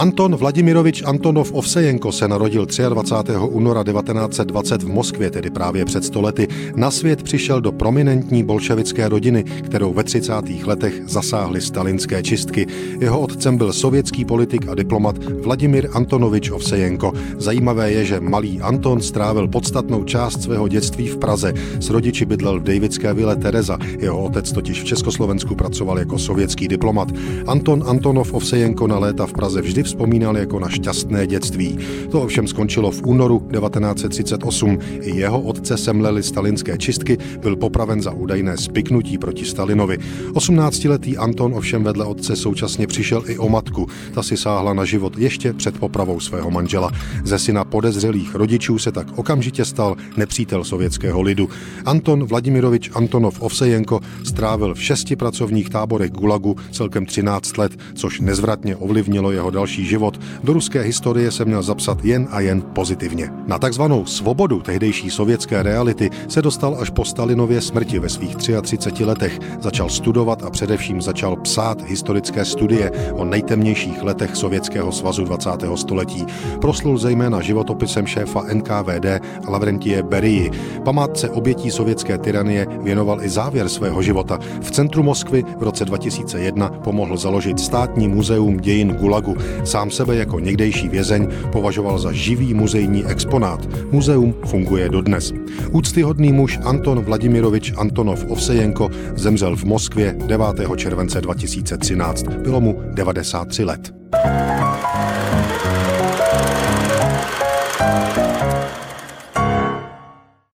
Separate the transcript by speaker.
Speaker 1: Anton Vladimirovič Antonov Ovsejenko se narodil 23. února 1920 v Moskvě, tedy právě před stolety. Na svět přišel do prominentní bolševické rodiny, kterou ve 30. letech zasáhly stalinské čistky. Jeho otcem byl sovětský politik a diplomat Vladimir Antonovič Ovsejenko. Zajímavé je, že malý Anton strávil podstatnou část svého dětství v Praze. S rodiči bydlel v Davidské vile Tereza. Jeho otec totiž v Československu pracoval jako sovětský diplomat. Anton Antonov Ovsejenko na léta v Praze vždy vzpomínal jako na šťastné dětství. To ovšem skončilo v únoru 1938. I jeho otce semleli stalinské čistky, byl popraven za údajné spiknutí proti Stalinovi. 18-letý Anton ovšem vedle otce současně přišel i o matku. Ta si sáhla na život ještě před popravou svého manžela. Ze syna podezřelých rodičů se tak okamžitě stal nepřítel sovětského lidu. Anton Vladimirovič Antonov Ovsejenko strávil v šesti pracovních táborech Gulagu celkem 13 let, což nezvratně ovlivnilo jeho další další život do ruské historie se měl zapsat jen a jen pozitivně. Na takzvanou svobodu tehdejší sovětské reality se dostal až po Stalinově smrti ve svých 33 letech. Začal studovat a především začal psát historické studie o nejtemnějších letech Sovětského svazu 20. století. Proslul zejména životopisem šéfa NKVD Lavrentie Berii. Památce obětí sovětské tyranie věnoval i závěr svého života. V centru Moskvy v roce 2001 pomohl založit státní muzeum dějin Gulagu, Sám sebe jako někdejší vězeň považoval za živý muzejní exponát. Muzeum funguje dodnes. Úctyhodný muž Anton Vladimirovič Antonov Ovsejenko zemřel v Moskvě 9. července 2013. Bylo mu 93 let.